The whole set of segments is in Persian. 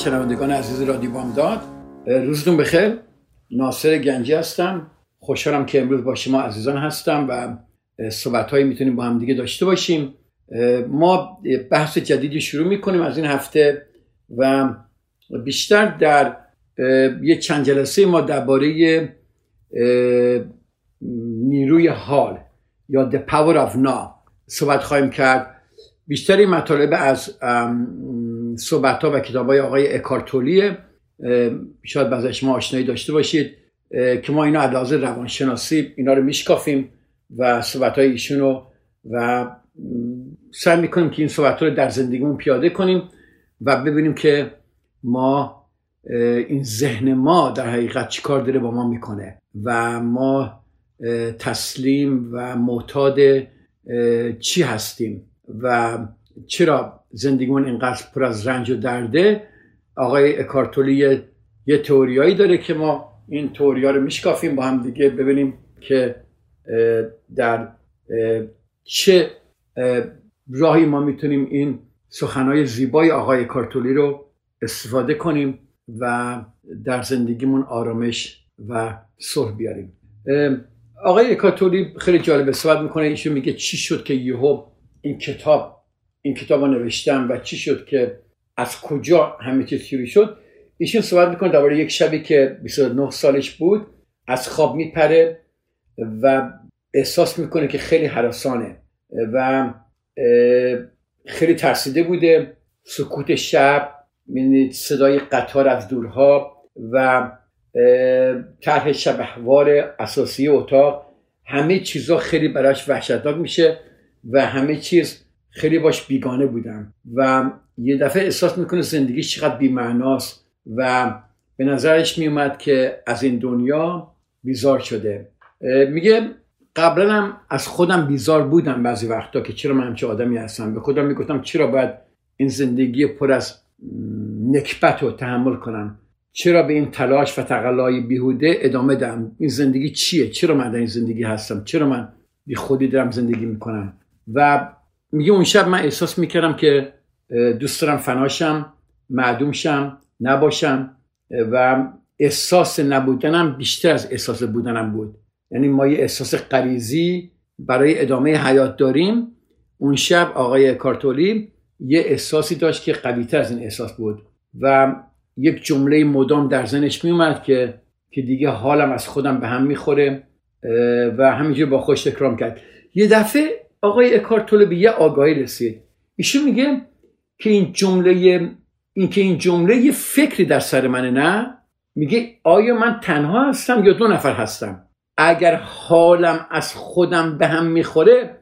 شنوندگان عزیز رادیو بامداد روزتون بخیر. ناصر گنجی هستم. خوشحالم که امروز با شما عزیزان هستم و صحبت هایی می‌تونیم با هم دیگه داشته باشیم. ما بحث جدیدی شروع می‌کنیم از این هفته و بیشتر در یه چند جلسه ما درباره نیروی حال یا The Power of Now صحبت خواهیم کرد. بیشتر این مطالب از صحبت ها و کتاب های آقای اکارتولیه. شاید بعضی شما آشنایی داشته باشید. که ما اینا علاوه روانشناسی اینا رو میشکافیم و صحبت های ایشونو و سعی می‌کنیم که این صحبت رو در زندگیمون پیاده کنیم و ببینیم که ما این ذهن ما در حقیقت چی کار داره با ما می‌کنه و ما تسلیم و معتاد چی هستیم و چرا زندگیمون اینقدر پر از رنج و درده آقای اکارتولی یه تئوریایی داره که ما این تئوریا رو میشکافیم با هم دیگه ببینیم که در چه راهی ما می‌تونیم این سخنهای زیبای آقای اکارتولی رو استفاده کنیم و در زندگیمون آرامش و صلح بیاریم. آقای اکارتولی خیلی جالبه صحبت می‌کنه ایشون میگه چی شد که یهو این کتاب این کتاب رو نوشتم و چی شد که از کجا همه چیز شروع شد ایشون صحبت می‌کنه درباره یک شبی که 29 سالش بود از خواب میپره و احساس می‌کنه که خیلی حراسانه و خیلی ترسیده بوده. سکوت شب می‌دونید صدای قطار از دورها و طرح شبهوار اساسی اتاق همه چیزا خیلی براش وحشتناک میشه و همه چیز خیلی باش بیگانه بودم و یه دفعه احساس می‌کنه زندگی چقدر بیمعناست و به نظرش میومد که از این دنیا بیزار شده. میگه قبلا هم از خودم بیزار بودم بعضی وقتا که چرا من همچه آدمی هستم. به خودم می‌گفتم چرا باید این زندگی پر از نکبت رو تحمل کنم؟ چرا به این تلاش و تقلای بیهوده ادامه دم؟ این زندگی چیه؟ چرا من در این زندگی هستم؟ چرا من بی خودی دارم زندگی می‌کنم؟ و میگه اون شب من احساس می‌کردم که دوست دارم فناشم معدوم شم نباشم و احساس نبودنم بیشتر از احساس بودنم بود. یعنی ما یه احساس غریزی برای ادامه حیات داریم. اون شب آقای کارتولی یه احساسی داشت که قویتر از این احساس بود و یک جمله مدام در ذهنش میومد که که دیگه حالم از خودم به هم می‌خوره و همینجور با خوش تکرام کرد یه دفعه آقای اکارتوله به یه آگاهی رسید. ایشون میگه که این جمله این که این جمله یه فکری در سر منه نه؟ میگه آیا من تنها هستم یا دو نفر هستم؟ اگر حالم از خودم به هم می‌خوره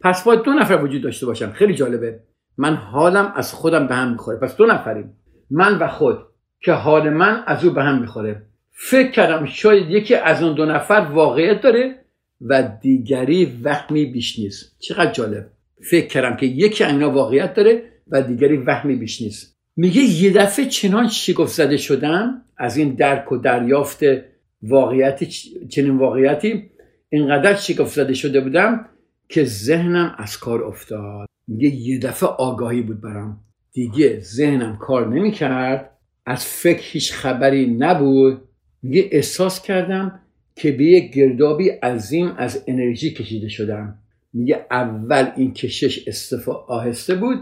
پس باید دو نفر وجود داشته باشم. خیلی جالبه. من حالم از خودم به هم می‌خوره. پس دو نفریم. من و خود که حال من از او به هم می‌خوره. فکر کردم شاید یکی از اون دو نفر واقعیت داره و دیگری وهمی بیش نیست. چقدر جالب. فکر کردم که یکی اینا واقعیت داره و دیگری وهمی بیش نیست. میگه یه دفعه چنان شگفت زده شدم؟ از این درک و دریافت واقعیت چنین واقعیتی اینقدر شگفت زده شده بودم که ذهنم از کار افتاد. میگه یه دفعه آگاهی بود برام. دیگه ذهنم کار نمی‌کرد. از فکر هیچ خبری نبود. میگه احساس کردم که به یک گردابی عظیم از انرژی کشیده شدم. میگه اول این کشش استفا آهسته بود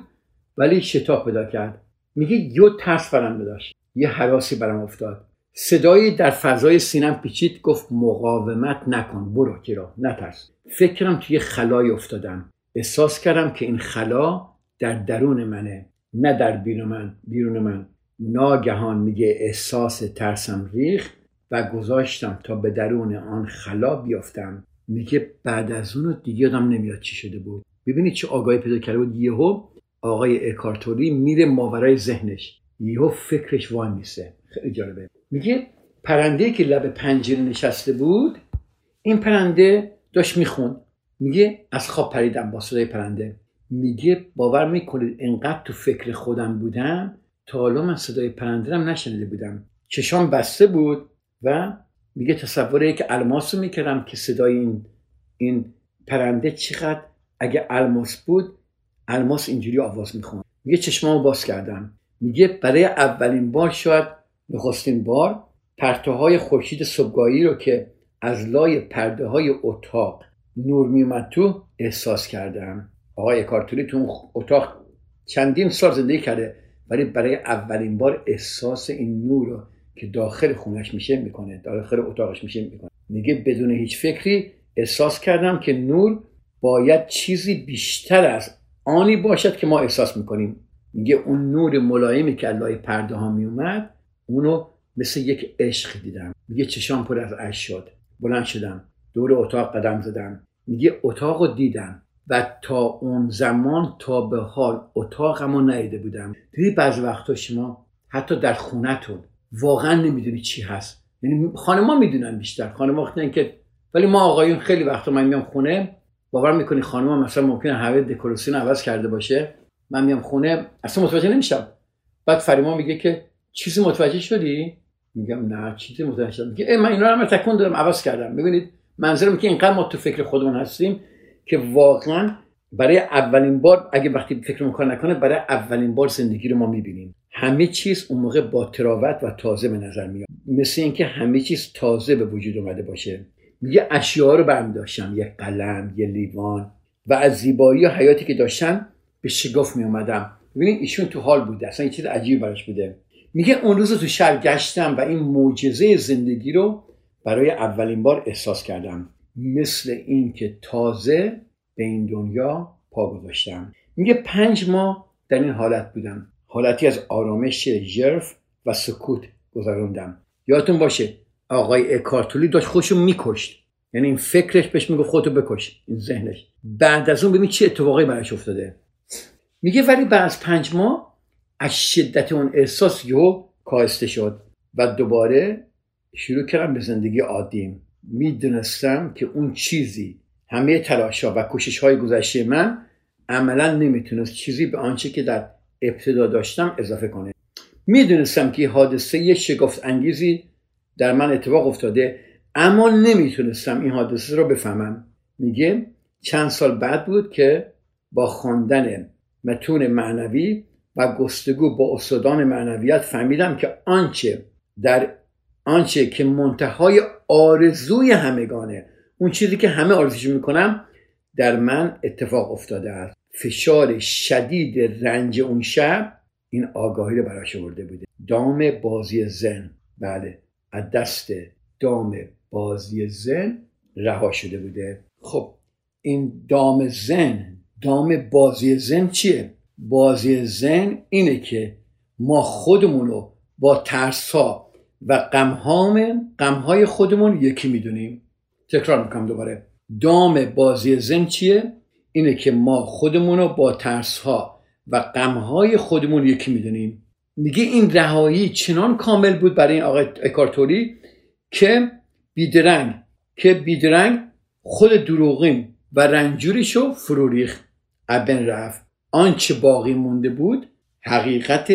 ولی شتاب پیدا کرد. میگه یه ترس برم داشت. یه حراسی برم افتاد. صدایی در فضای سینم پیچید گفت مقاومت نکن برو کرا نترس. فکرم توی خلای افتادم. احساس کردم که این خلا در درون منه نه در بیرون من بیرون من. ناگهان میگه احساس ترسم ریخت. و گذاشتم تا به درون آن خلا بیافتم. میگه بعد از اون دیگه یادم نمیاد چی شده بود. ببینید چه آگاهی پیدا کرده بود. یهو آقای اکارتوری میره ماورای ذهنش. یهو فکرش وای میسه. خیلی جالبه. میگه پرنده که لب پنجره نشسته بود این پرنده داشت می‌خوند. میگه از خواب پریدم با صدای پرنده. میگه باور می‌کنید انقدر تو فکر خودم بودم تا حالا من صدای پرنده هم نشنیده بودم. چشام بسته بود. و میگه تصور که الماس رو می‌کردم که صدای این این پرنده چقدر اگه الماس بود الماس اینجوری آواز می‌خوند. میگه چشمامو باز کردم. میگه برای اولین بار شاید نخستین بار پرتوهای خورشید صبحگاهی رو که از لای پرده های اتاق نور میومد تو احساس کردم. آقای کارتوری تو اتاق چندین سال زندگی کرده ولی برای اولین بار احساس این نور رو که داخل خونش میشه می‌کنه داخل اتاقش میشه می‌کنه. میگه بدون هیچ فکری احساس کردم که نور باید چیزی بیشتر از آنی باشد که ما احساس می‌کنیم. میگه اون نور ملایمی که لای پرده ها میومد اونو مثل یک عشق دیدم. میگه چشام پر از اشک شد. بلند شدم. دور اتاق قدم زدم. میگه اتاق دیدم و تا اون زمان تا به حال اتاقم رو ندیده بودم. دیدی بعض وقتا شما حتی در خونتون واقعا نمی‌دونی چی هست. یعنی خانما می‌دونن بیشتر. خانما وقتی که ولی ما آقایون خیلی وقتا من میام خونه باور می‌کنی خانم مثلا ممکنه همه دکوراسیون عوض کرده باشه من میام خونه اصلا متوجه نمیشم. بعد فریما میگه که چیزی متوجه شدی؟ میگم نه چیزی متوجه شدم؟ میگه من اینا رو هم تکون دادم عوض کردم. ببینید منظورم که اینقدر ما تو فکر خودمون هستیم که واقعا برای اولین بار اگه وقتی فکر می‌کنه نکنه برای اولین بار زندگی رو ما می‌بینیم. همه چیز اون موقع با تراوت و تازه به نظر میاد. مثل اینکه همه چیز تازه به وجود اومده باشه. میگه اشیاء رو برمی داشتم یه قلم یه لیوان و از زیبایی و حیاتی که داشتن به شگفت می اومدم ببینید ایشون تو حال بوده. اصلا یه چیز عجیب براش بوده. میگه اون روز تو شهر گشتم و این معجزه زندگی رو برای اولین بار احساس کردم. مثل اینکه تازه به این دنیا پا گذاشتم. میگه پنج ماه در این حالت بودم. حالتی از آرامش ژرف و سکوت گذراندم یادتون باشه آقای اکارتولی داشت خوشو میکشت. یعنی این فکرش بهش میگه خودتو بکش این ذهنش. بعد از اون ببین چه اتفاقی براش افتاده. میگه ولی بعد از پنج ماه از شدت اون احساس یهو کاهسته شد و دوباره شروع کردم به زندگی عادیم می‌دونستم که اون چیزی همه تلاشا و کوشش های گذشته من عملا نمی‌تونست چیزی به آنچه که در ابتدا داشتم اضافه کنه. می‌دونستم که حادثه شگفت انگیزی در من اتفاق افتاده اما نمی‌تونستم این حادثه رو بفهمم. میگه چند سال بعد بود که با خواندن متون معنوی و گفتگو با استادان معنویت فهمیدم که آنچه در آنچه که منتهای آرزوی همگانه اون چیزی که همه آرزوش می‌کنم در من اتفاق افتاده است. فشار شدید رنج اون شب این آگاهی رو براش آورده بوده. دام بازی زن. بله. از دست دام بازی زن رها شده بوده. خب این دام زن دام بازی زن چیه؟ بازی زن اینه که ما خودمون رو با ترس ها و غم های خودمون یکی می‌دونیم. تکرار می‌کنم دوباره. دام بازی زن چیه؟ اینه که ما خودمون رو با ترس ها و غم های خودمون یکی می‌دونیم. میگه این رهایی چنان کامل بود برای این آقای اکارتوری که بیدرنگ که بیدرنگ خود دروغین و رنجوریشو فرو ریخت ابن رفت آنچه باقی مونده بود حقیقت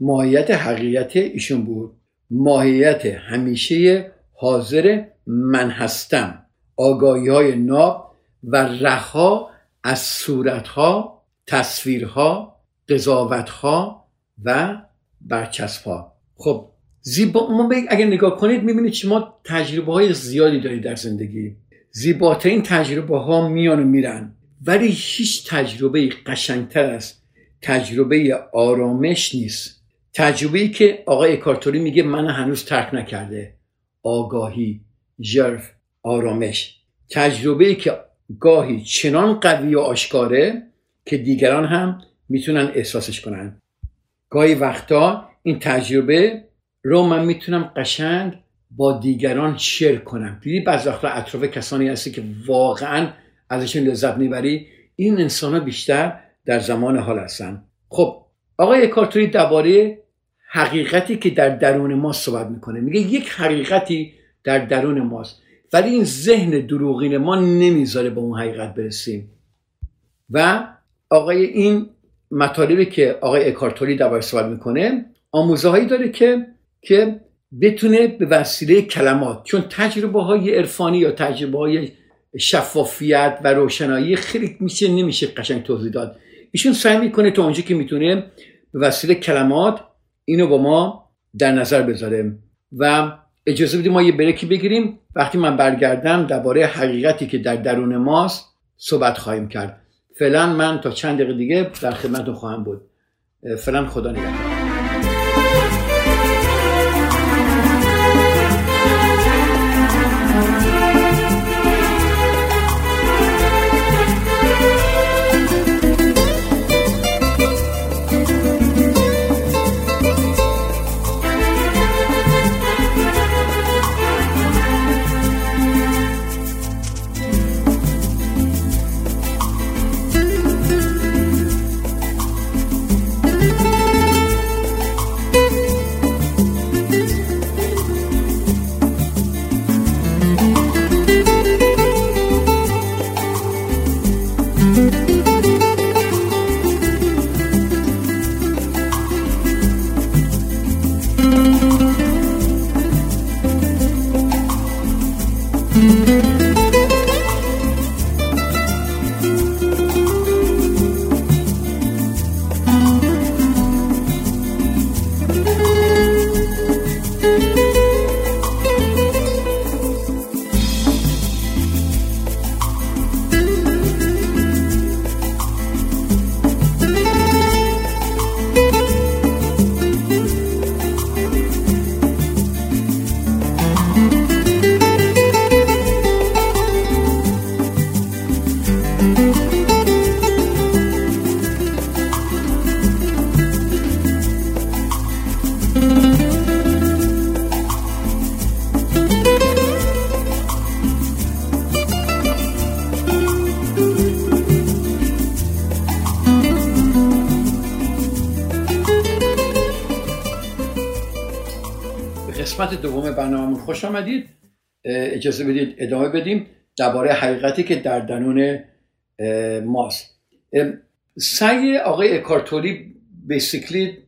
ماهیت حقیقت ایشون بود. ماهیت همیشه حاضر من هستم. آگاهی های ناب و رها از صورتها تصویرها قضاوتها و برچسبها. خب زیبا ما اگر نگاه کنید می‌بینید شما تجربه های زیادی دارید در زندگی. زیباترین تجربه ها میان و میرن. ولی هیچ تجربه قشنگتر است تجربه آرامش نیست. تجربه ای که آقای کارتوری میگه من هنوز ترک نکرده. آگاهی ژرف آرامش. تجربه ای که گاهی چنان قوی و آشکاره که دیگران هم می‌تونن احساسش کنن. گاهی وقتا این تجربه رو من می‌تونم قشنگ با دیگران شیر کنم. دیدی بعض وقتا اطراف کسانی هستی که واقعا ازشون لذت می‌بری این انسان ها بیشتر در زمان حال هستن. خب آقای اکارتوری درباره حقیقتی که در درون ما صحبت می‌کنه. میگه یک حقیقتی در درون ماست. ولی این ذهن دروغین ما نمی‌ذاره به اون حقیقت برسیم. و آقای این مطالبی که آقای اکارتوری درباره صحبت می‌کنه آموزه هایی داره که که بتونه به وسیله کلمات چون تجربه های عرفانی یا تجربه های شفافیت و روشنایی خیلی میشه نمیشه قشنگ توضیح داد. ایشون سعی می‌کنه تا اونجا که می‌تونه به وسیله کلمات اینو با ما در نظر بذاره. و اجازه بدیم ما یه بریکی بگیریم. وقتی من برگردم درباره حقیقتی که در درون ماست صحبت خواهیم کرد. فعلا من تا چند دقیقه دیگه در خدمتتون خواهم بود. فعلا خدا نگهدار. خوش آمدید. اجازه بدید ادامه بدیم درباره حقیقتی که در درون ماست. سعی آقای اکارتوری بیسیکلی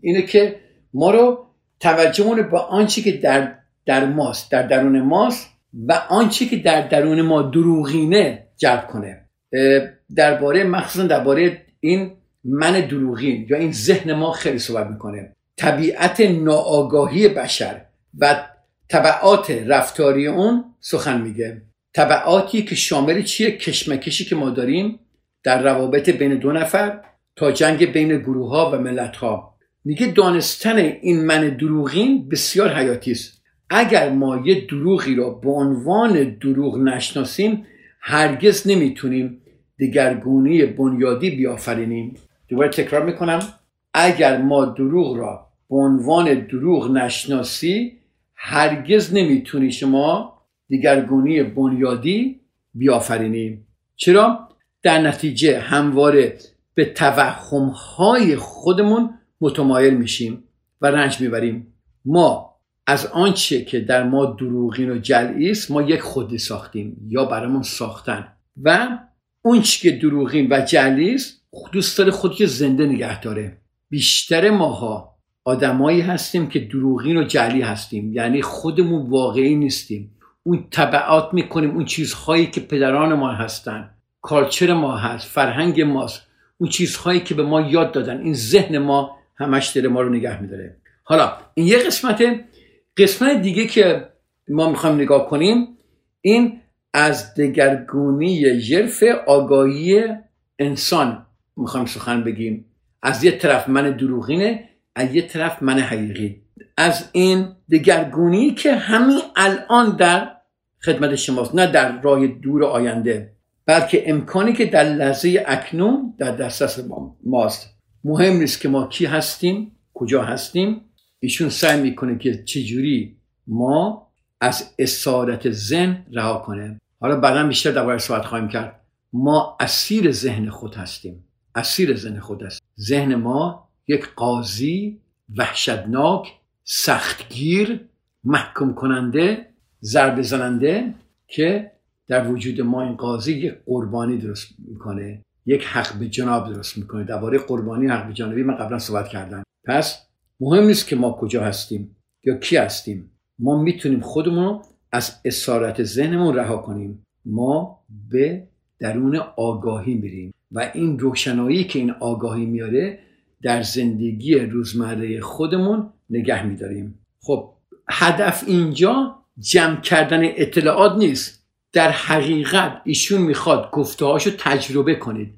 اینه که ما رو توجهمون با آنچه که در در ماست در درون ماست و آنچه که در درون ما دروغینه جلب کنه. درباره مخصوصا درباره این من دروغین یا این ذهن ما خیلی صحبت می‌کنه. طبیعت ناآگاهی بشر. و طبعات رفتاری اون سخن میگه. طبعاتی که شامل چیه کشمکشی که ما داریم در روابط بین دو نفر تا جنگ بین گروه ها و ملت ها میگه دانستن این من دروغین بسیار حیاتی است. اگر ما یه دروغی را به عنوان دروغ نشناسیم هرگز نمی‌تونیم دگرگونی بنیادی بیافرینیم. دوباره تکرار می‌کنم. اگر ما دروغ را به عنوان دروغ نشناسی هرگز نمی‌تونی شما دیگرگونی بنیادی بیافرینیم چرا؟ در نتیجه همواره به توهمهای خودمون متمایل میشیم و رنج می‌بریم. ما از آنچه که در ما دروغین و جلعی است ما یک خودی ساختیم یا برامون ساختن. و اون که دروغین و جلعی است دوست داره خودی زنده نگه داره. بیشتر ماها آدمایی هستیم که دروغین و جلی هستیم. یعنی خودمون واقعی نیستیم. اون طبعات می‌کنیم اون چیزهایی که پدران ما هستن. کالچر ما هست فرهنگ ماست. اون چیزهایی که به ما یاد دادن. این ذهن ما همش داره ما رو نگه میداره. حالا این یه قسمت. قسمت دیگه که ما می‌خوایم نگاه کنیم این از دگرگونی ژرف آگاهی انسان می‌خوایم سخن بگیم. از یه طرف من دروغینه از یه طرف من حقیقی. از این دگرگونی که همین الان در خدمت شماست نه در راه دور آینده بلکه امکانی که در لحظه اکنون در دسترس ماست. مهم نیست که ما کی هستیم کجا هستیم. ایشون سعی می‌کنه که چجوری ما از اسارت زن رها کنه. حالا بعدا بیشتر درباره صحبت خواهیم کرد. ما اسیر ذهن خود هستیم. اسیر ذهن خود است ذهن ما یک قاضی وحشتناک سختگیر محکوم کننده ضربه زننده که در وجود ما این قاضی یک قربانی درست می‌کنه یک حق به جناب درست می‌کنه. درباره قربانی حق به جانبی من قبلا صحبت کردم. پس مهم نیست که ما کجا هستیم یا کی هستیم. ما می‌تونیم خودمون از اسارت ذهنمون رها کنیم. ما به درون آگاهی میریم و این روشنایی که این آگاهی میاره در زندگی روزمره خودمون نگه میداریم. خب هدف اینجا جمع کردن اطلاعات نیست. در حقیقت ایشون می‌خواد گفتهاشو تجربه کنید.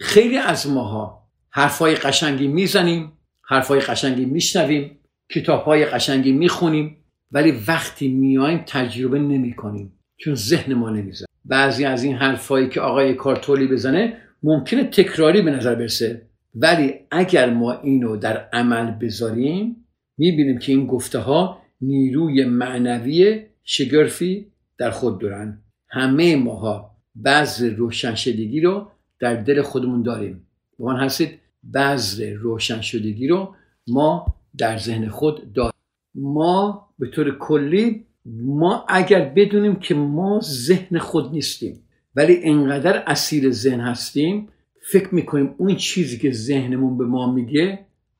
خیلی از ماها حرفای قشنگی می‌زنیم حرفای قشنگی میشنویم کتابهای قشنگی می‌خونیم ولی وقتی میایم تجربه نمی‌کنیم. چون ذهن ما نمیزن بعضی از این حرفایی که آقای کارتولی بزنه ممکنه تکراری به نظر برسه. ولی اگر ما اینو در عمل بذاریم می‌بینیم که این گفته ها نیروی معنوی شگرفی در خود دارن. همه ماها بعض روشنشدگی رو در دل خودمون داریم. به هستید بعض روشنشدگی رو ما در ذهن خود داریم. ما به طور کلی ما اگر بدونیم که ما ذهن خود نیستیم ولی انقدر اسیر ذهن هستیم فکر می‌کنیم اون چیزی که ذهنمون به ما میگه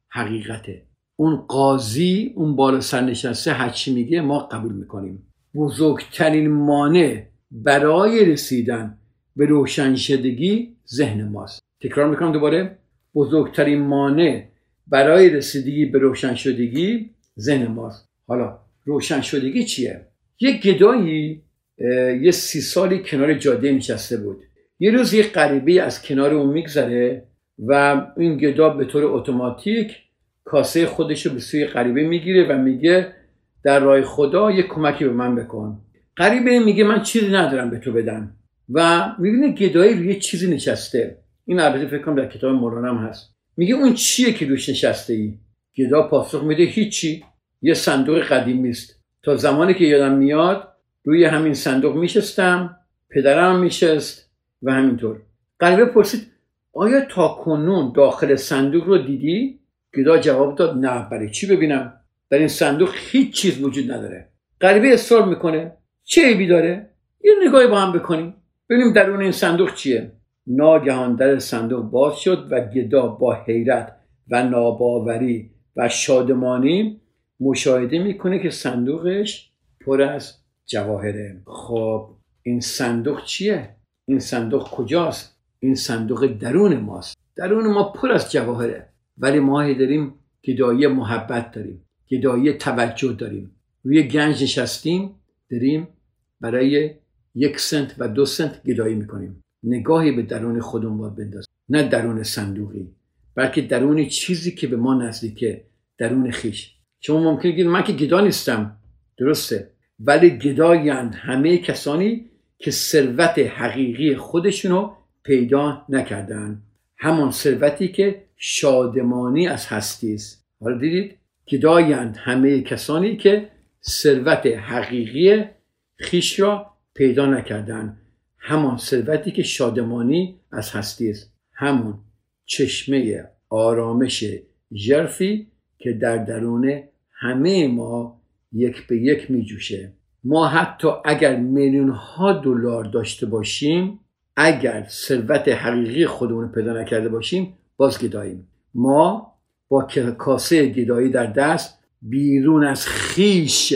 حقیقته. اون قاضی اون بالا سر نشسته هرچی میگه ما قبول می‌کنیم. بزرگترین مانع برای رسیدن به روشنشدگی ذهن ماست. تکرار می‌کنم دوباره. بزرگترین مانع برای رسیدگی به روشنشدگی ذهن ماست. حالا روشنشدگی چیه؟ یک گدایی یه سی سالی کنار جاده نشسته بود. یه روز یه غریبه از کنار اون میگذره و این گدا به طور اتوماتیک کاسه خودش رو به سوی غریبه می‌گیره و میگه در راه خدا یه کمکی به من بکن. غریبه میگه من چیزی ندارم به تو بدم. و می‌بینه گدایی روی چیزی نشسته. این البته فکر کنم در کتاب مولانا هست. میگه اون چیه که روش نشسته ای گدا پاسخ میده هیچی. یه صندوق قدیمی است تا زمانی که یادم میاد روی همین صندوق میشستم پدرم میشست و همینطور. غریبه پرسید آیا تا کنون داخل صندوق رو دیدی؟ گدا جواب داد نه برای چی ببینم؟ در این صندوق هیچ چیز وجود نداره. غریبه اصرار می‌کنه چه عیبی داره؟ یه نگاهی با هم بکنیم. ببینیم درون این صندوق چیه. ناگهان در صندوق باز شد و گدا با حیرت و ناباوری و شادمانی مشاهده می‌کنه که صندوقش پر از جواهره. خب این صندوق چیه؟ این صندوق کجاست؟ این صندوق درون ماست. درون ما پر از جواهره. ولی ما داریم گدایی محبت داریم گدایی توجه داریم. روی گنج نشستیم داریم برای یک سنت و دو سنت گدایی می‌کنیم. نگاهی به درون خودمون باید بندازیم نه درون صندوقی بلکه درون چیزی که به ما نزدیکه درون خیش. شما ممکنه بگید من که گدا نیستم. درسته. ولی گدایند همه کسانی که ثروت حقیقی خودشونو پیدا نکردن. همان ثروتی که شادمانی از هستی است. حالا دیدید گدایند همه کسانی که ثروت حقیقی خیش را پیدا نکردن. همان ثروتی که شادمانی از هستی است. همون چشمه آرامش ژرفی که در درون همه ما یک به یک می جوشه ما حتی اگر میلیون ها دلار داشته باشیم اگر ثروت حقیقی خودمون پیدا نکرده باشیم باز گداییم. ما با کاسه گدایی در دست بیرون از خیش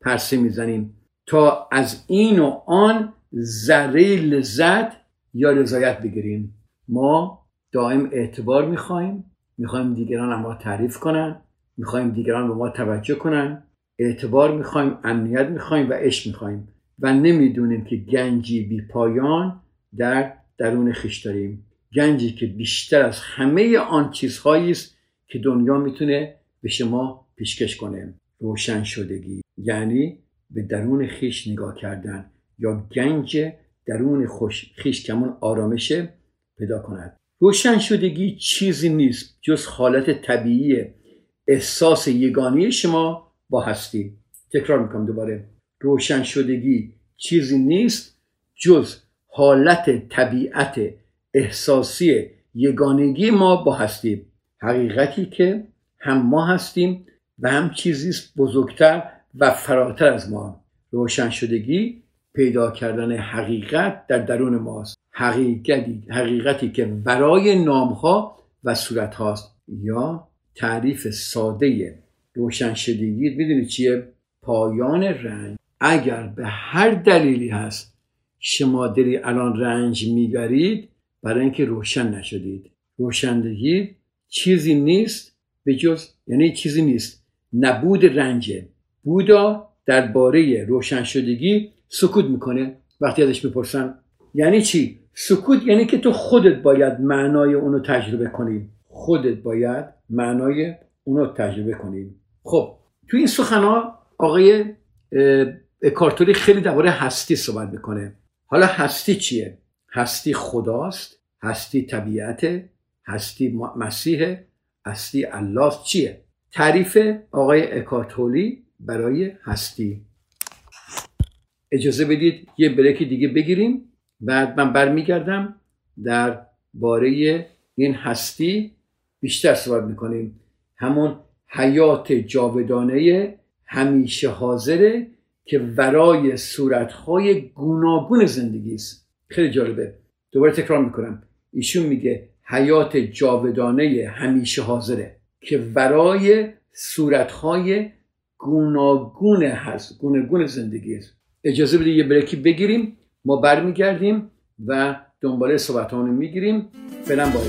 پرسه می‌زنیم تا از این و آن ذره لذت یا رضایت بگیریم. ما دائم اعتبار می‌خوایم می‌خوایم دیگران ما تعریف کنن. می‌خوایم دیگران به ما توجه کنن. اعتبار می‌خوایم امنیت می‌خوایم و عشق می‌خوایم و نمی‌دونیم که گنجی بی پایان در درون خیش داریم. گنجی که بیشتر از همه آن چیزهایی است که دنیا می‌تونه به شما پیشکش کنه. روشن شدگی یعنی به درون خیش نگاه کردن یا گنج درون خوش خیش کمون آرامشه پیدا کند. روشن شدگی چیزی نیست جز حالت طبیعی احساس یگانی شما با هستی. تکرار می‌کنم دوباره. روشن شدگی چیزی نیست جز حالت طبیعت احساسی یگانگی ما با هستیم حقیقتی که هم ما هستیم و هم چیزی بزرگتر و فراتر از ما. روشن شدگی پیدا کردن حقیقت در درون ماست. حقیقتی, حقیقتی که برای نامها و صورت هاست یا تعریف ساده روشن شدگی می‌دونی چیه؟ پایان رنج. اگر به هر دلیلی هست شما داری الان رنج می‌برید برای اینکه روشن نشدید. روشندگی چیزی نیست به جز یعنی چیزی نیست. نبود رنجه. بودا درباره روشن شدگی سکوت می‌کنه. وقتی ازش می‌پرسن یعنی چی؟ سکوت یعنی که تو خودت باید معنای اونو تجربه کنی. خودت باید معنای اونو تجربه کنی. خب تو این سخنها آقای اکارتوری خیلی درباره هستی صحبت می‌کنه. حالا هستی چیه؟ هستی خداست؟ هستی طبیعت؟ هستی مسیح؟ هستی الله؟ چیه؟ تعریف آقای اکارتولی برای هستی. اجازه بدید یه بریک دیگه بگیریم. بعد من برمیگردم در باره این هستی بیشتر صحبت می‌کنیم. همون حیات جاودانه همیشه حاضره که ورای صورتهای گوناگون زندگی است. خیلی جالبه. دوباره تکرار می‌کنم. ایشون میگه حیات جاودانه همیشه حاضره که ورای صورتهای گوناگون هست گوناگون زندگی است. اجازه بدید یه بریکی بگیریم ما برمیگردیم و دنباله صحبت می‌گیریم. فعلا با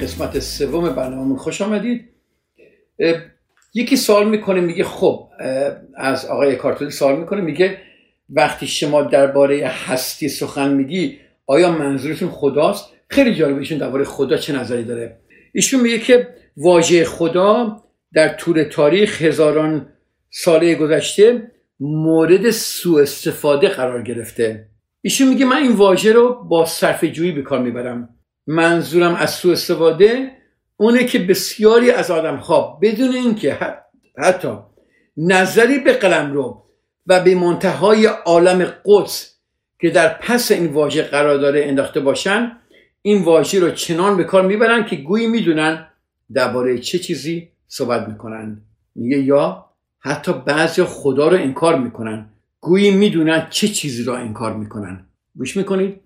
قسمت سوم برنامه خوش آمدید. یکی سوال می‌کنه میگه خب از آقای کارتولی سوال می‌کنه میگه وقتی شما درباره هستی سخن میگی آیا منظورتون خداست؟ خیلی جالب ایشون درباره خدا چه نظری داره؟ ایشون میگه که واژه خدا در طول تاریخ هزاران ساله گذشته مورد سوء استفاده قرار گرفته. ایشون میگه من این واژه رو با صرف جویی به کار می‌برم. منظورم از سوء استفاده اونه که بسیاری از آدم ها بدون اینکه حتی نظری به قلم رو و به منتهای عالم قدس که در پس این واژه قرار داره انداخته باشن این واژه رو چنان به کار می‌برن که گویی می‌دونن درباره چه چیزی صحبت می‌کنن. میگه یا حتی بعضی خدا رو انکار می‌کنن. گویی می‌دونن چه چیزی رو انکار می‌کنن. گوش می‌کنید؟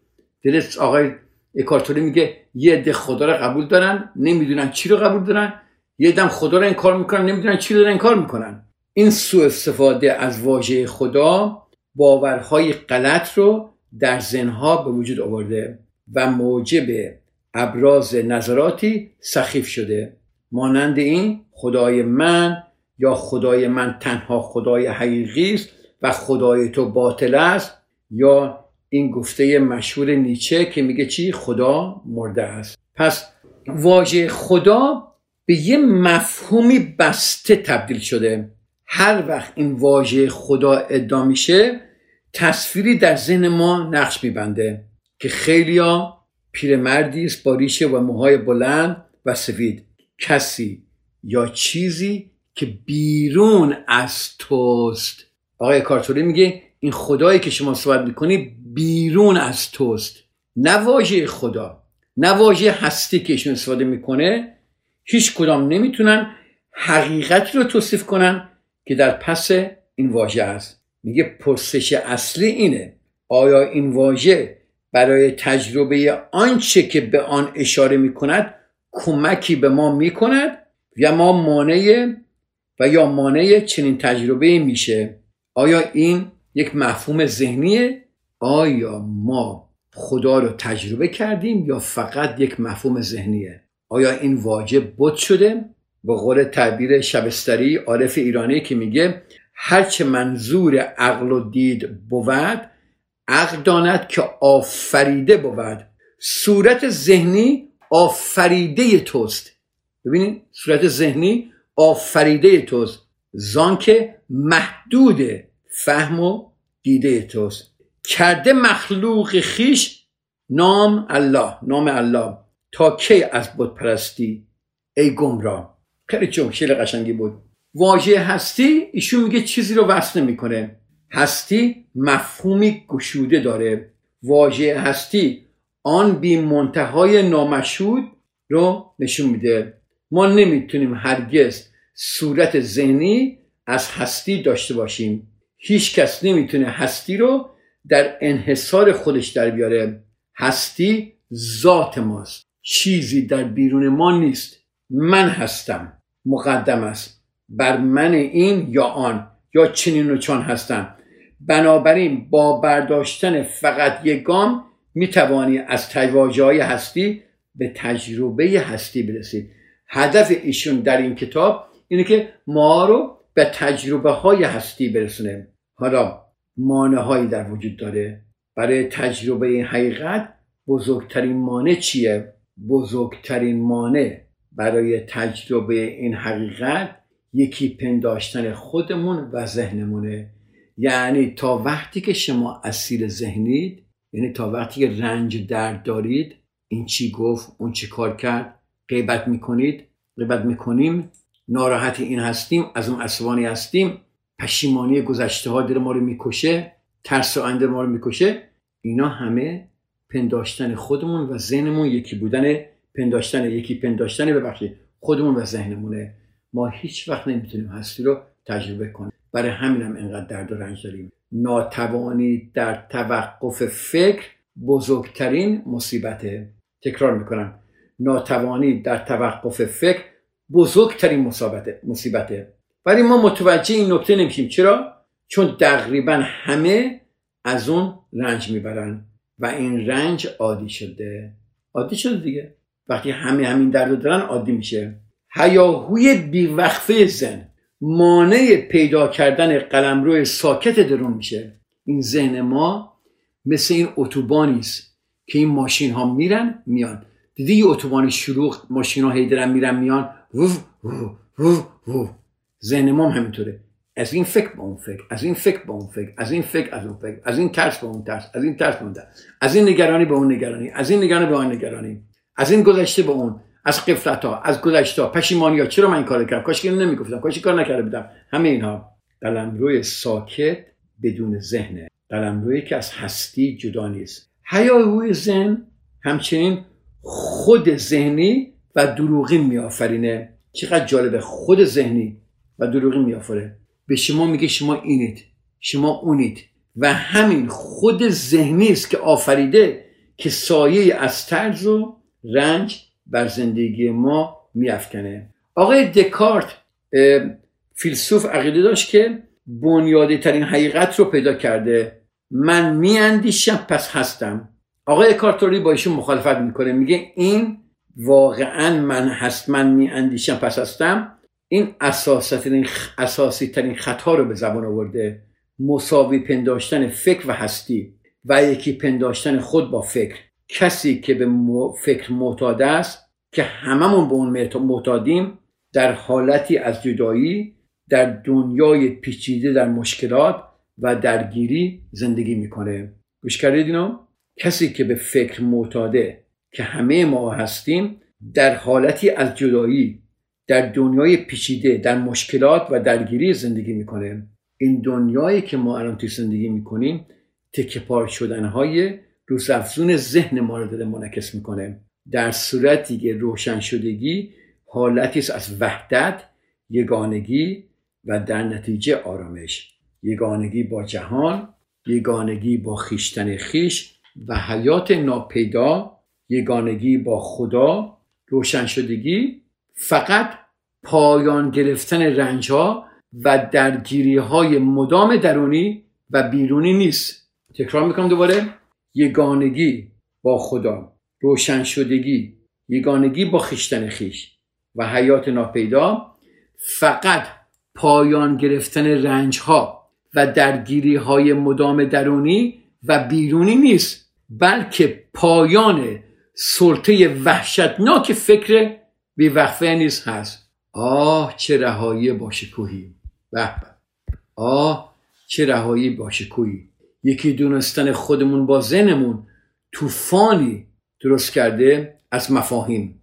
دلت آقای اکارتوری میگه یه عده خدا رو قبول دارن نمی‌دونن چی رو قبول دارن یه دم خدا رو انکار می‌کنن نمی‌دونن چی رو انکار می‌کنن. این سوء استفاده از واژه خدا باورهای غلط رو در ذهنها به وجود آورده و موجب ابراز نظراتی سخیف شده. مانند این خدای من یا خدای من تنها خدای حقیقی است و خدای تو باطل است یا این گفته مشهور نیچه که میگه چی؟ خدا مرده است. پس واژه خدا به یه مفهومی بسته تبدیل شده. هر وقت این واژه خدا ادعا میشه تصویری در ذهن ما نقش میبنده که خیلیا پیرمردی است با ریشه و موهای بلند و سفید. کسی یا چیزی که بیرون از توست. آقای کارتوری میگه این خدایی که شما صحبت می‌کنی بیرون از توست. نه واژه خدا نه واژه هستی که ایشون استفاده می‌کنه. هیچ کدام نمی‌تونن حقیقتی رو توصیف کنن که در پس این واژه است. میگه پرسش اصلی اینه آیا این واژه برای تجربه آنچه که به آن اشاره می‌کند کمکی به ما می‌کند یا ما مانع و یا مانع چنین تجربه میشه؟ آیا این یک مفهوم ذهنیه. آیا ما خدا رو تجربه کردیم یا فقط یک مفهوم ذهنیه؟ آیا این واجب بود شده؟ به قول تعبیر شبستری عارف ایرانی که میگه هرچه منظور عقل و دید بود عقل داند که آفریده بود. صورت ذهنی آفریده توست. ببینید صورت ذهنی آفریده توست. زان که محدود فهم و دیده توست. کرده مخلوق خیش نام الله نام الله. تا کی از بود پرستی؟ ای گمراه. خیلی شعر قشنگی بود. واژه هستی ایشون میگه چیزی رو وصل نمی‌کنه. هستی مفهومی گشوده داره. واژه هستی آن بی منتهای نامشهود رو نشون میده. ما نمی‌تونیم هرگز صورت ذهنی از هستی داشته باشیم. هیچ کس نمی‌تونه هستی رو در انحصار خودش در بیاره. هستی ذات ماست. چیزی در بیرون ما نیست. من هستم. مقدم است. بر من این یا آن یا چنین و چون هستم. بنابراین با برداشتن فقط یک گام می توانی از تواجه های هستی به تجربه هستی برسید هدف ایشون در این کتاب اینه که ما رو به تجربه های هستی برسونه. حالا مانع هایی در وجود داره برای تجربه این حقیقت بزرگترین مانع چیه؟ بزرگترین مانع برای تجربه این حقیقت یکی پنداشتن خودمون و ذهنمونه یعنی تا وقتی که شما اسیر ذهنید یعنی تا وقتی که رنج درد دارید این چی گفت اون چی کار کرد غیبت می‌کنید غیبت می‌کنیم ناراحت این هستیم از اون عصبانی هستیم پشیمانی گذشته ها دل ما رو می‌کشه ترس آینده ما رو می‌کشه. اینا همه پنداشتن خودمون و ذهنمون یکی بودن پنداشتن یکی پنداشتن ببخشید خودمون و ذهنمونه. ما هیچ وقت نمی‌تونیم هستی رو تجربه کنیم. برای همین هم انقدر درد و رنج داریم. ناتوانی در توقف فکر بزرگترین مصیبته تکرار می‌کنم. ناتوانی در توقف فکر بزرگترین مصیبته ولی ما متوجه این نکته نمیشیم. چرا؟ چون تقریبا همه از اون رنج می‌برن و این رنج عادی شده. عادی شده دیگه. وقتی همه همین درد دارن عادی میشه. هیاهوی بیوقفه زن مانع پیدا کردن قلمرو ساکت درون میشه. این ذهن ما مثل این اتوبانی است که این ماشین ها میرن میان. دیدی یه اتوبان شروع ماشین ها هی میرن میان. ذهن ما هم همینطوره. از این فکر به اون فکر از این فکر به اون فکر از این فکر از اون فکر از این ترس به اون ترس از این ترس به اون از این نگرانی به اون نگرانی از این نگرانی به اون نگرانی از این گذشته به اون از قفلت ها از گذشته ها پشیمانی ها چرا من این کار کردم؟ کاش که نمی‌گفتم. کاش کار نکرده بودم. همه اینها روی ساکت بدون ذهنه روی که از هستی جدا نیست. روی ذهن همچنین خود ذهنی و دروغی میآفرینه. چقدر جالبه. خود ذهنی و دروغی میآفره. به شما میگه شما اینید. شما اونید. و همین خود ذهنی است که آفریده که سایه از ترز و رنج بر زندگی ما میافکنه. آقای دکارت فیلسوف عقیده داشت که بنیادی ترین حقیقت رو پیدا کرده. من میاندیشم پس هستم. آقای کارتوری با ایشون مخالفت می‌کنه. میگه این واقعا من هست. من میاندیشم پس هستم. این اساسی ترین خطا رو به زبان آورده مساوی پنداشتن فکر و هستی و یکی پنداشتن خود با فکر. کسی که به فکر معتاد است که هممون به اون معتادیم در حالتی از جدایی در دنیای پیچیده در مشکلات و درگیری زندگی می‌کنه. گوش کردید اینو؟ کسی که به فکر معتاده که همه ما هستیم در حالتی از جدایی در دنیای پیچیده در مشکلات و درگیری زندگی می‌کنه. این دنیایی که ما الان توی زندگی می‌کنیم تکه پار شدنهای روزافزون ذهن ما رو داره منعکس می‌کنه. در صورتی که روشن شدگی حالتی است از وحدت یگانگی و در نتیجه آرامش. یگانگی با جهان یگانگی با خیشتن خیش و حیات ناپیدا یگانگی با خدا روشن شدگی فقط پایان گرفتن رنج ها و درگیری های مدام درونی و بیرونی نیست. تکرار می‌کنم دوباره. یگانگی با خدا روشن شدگی یگانگی با خیشتن خیش و حیات ناپیدا فقط پایان گرفتن رنج ها و درگیری های مدام درونی و بیرونی نیست بلکه پایان سلطه وحشتناک فکر بیوقفه نیست هست. آه چه رهایی با شکوهی. به آه چه رهایی با شکوهی. یکی دونستن خودمون با ذهنمون طوفانی درست کرده از مفاهیم.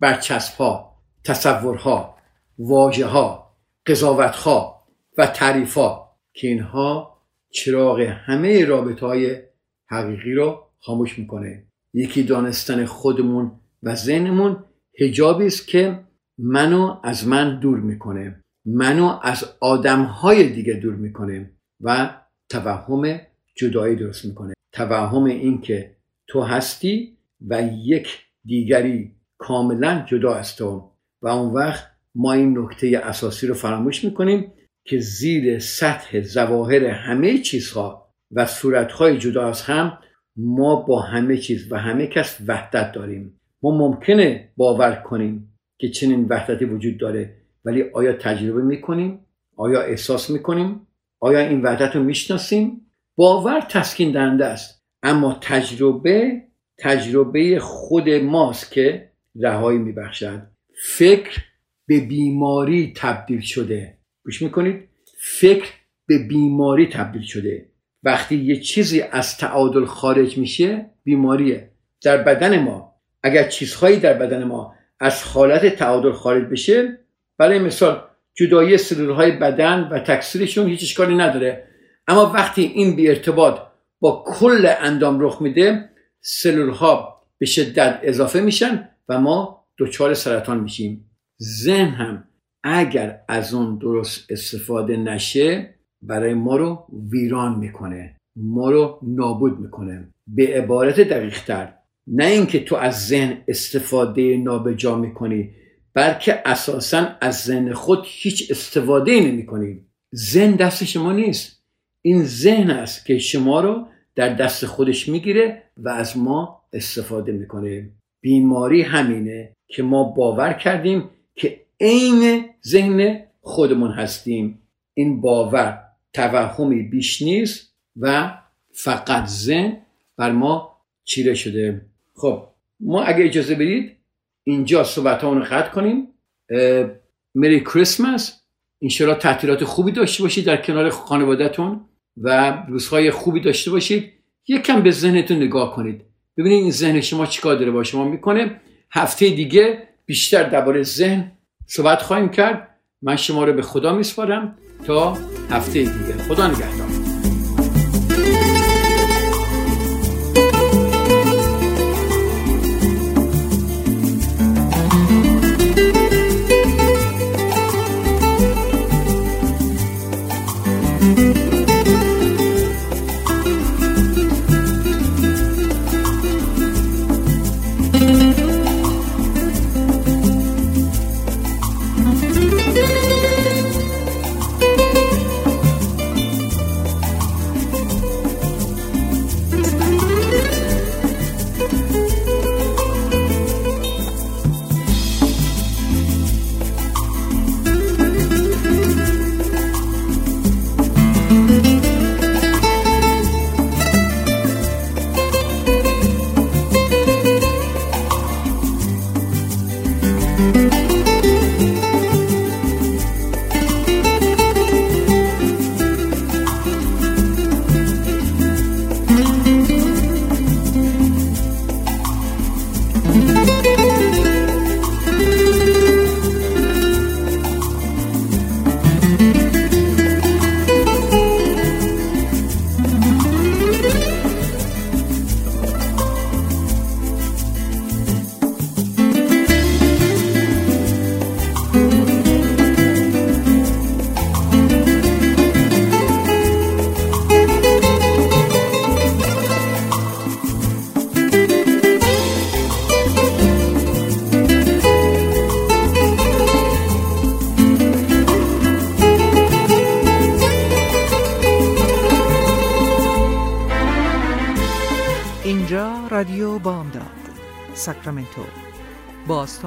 برچسبها تصورها واژه ها قضاوت ها و تعریف ها که اینها چراغ همه رابطه های حقیقی رو خاموش می‌کنه. یکی دانستن خودمون و ذهنمون هجابی است که منو از من دور می‌کنه. منو از آدمهای دیگه دور می‌کنه و توهم جدایی درست می‌کنه. توهم این که تو هستی و یک دیگری کاملا جدا از تو. و اون وقت ما این نکته اساسی رو فراموش می‌کنیم که زیر سطح زواهر همه چیزها و صورتهای جدا از هم ما با همه چیز و همه کس وحدت داریم. ما ممکنه باور کنیم که چنین وحدتی وجود داره ولی آیا تجربه می‌کنیم؟ آیا احساس می‌کنیم؟ آیا این وحدت رو می‌شناسیم؟ باور تسکین دهنده است. اما تجربه تجربه خود ماست که رهایی میبخشد. فکر به بیماری تبدیل شده. گوش می‌کنید؟ فکر به بیماری تبدیل شده. وقتی یه چیزی از تعادل خارج میشه بیماریه. در بدن ما اگر چیزهایی در بدن ما از حالت تعادل خارج بشه برای مثال جدایی سلول های بدن و تکثیرشون هیچ اشکالی نداره. اما وقتی این بی ارتباط با کل اندام رخ میده سلول ها به شدت اضافه میشن و ما دچار سرطان میشیم. ذهن هم اگر از اون درست استفاده نشه برای ما رو ویران می‌کنه. ما رو نابود می‌کنه. به عبارت دقیق تر نه اینکه تو از ذهن استفاده نابجا می‌کنی بلکه اساسا از ذهن خود هیچ استفاده نمی کنی ذهن دست شما نیست. این ذهن است که شما رو در دست خودش می‌گیره و از ما استفاده می‌کنه. بیماری همینه که ما باور کردیم که عین ذهن خودمون هستیم. این باور توهمی بیش نیست و فقط ذهن بر ما چیره شده. خب ما اگه اجازه بدید اینجا صحبت رو خط کنیم. مری کریسمس انشالله تعطیلات خوبی داشته باشید در کنار خانوادهتون و روزهای خوبی داشته باشید. یکم به ذهنتون نگاه کنید. ببینید این ذهن شما چیکار داره با شما می‌کنه. هفته دیگه بیشتر درباره ذهن صحبت خواهیم کرد. من شما رو به خدا میسپارم تا هفته دیگه. خدا نگهدار.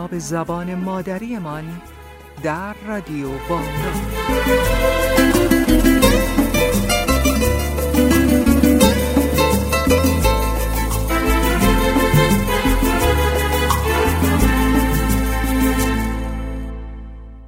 باستاب زبان مادریمان در رادیو بامداد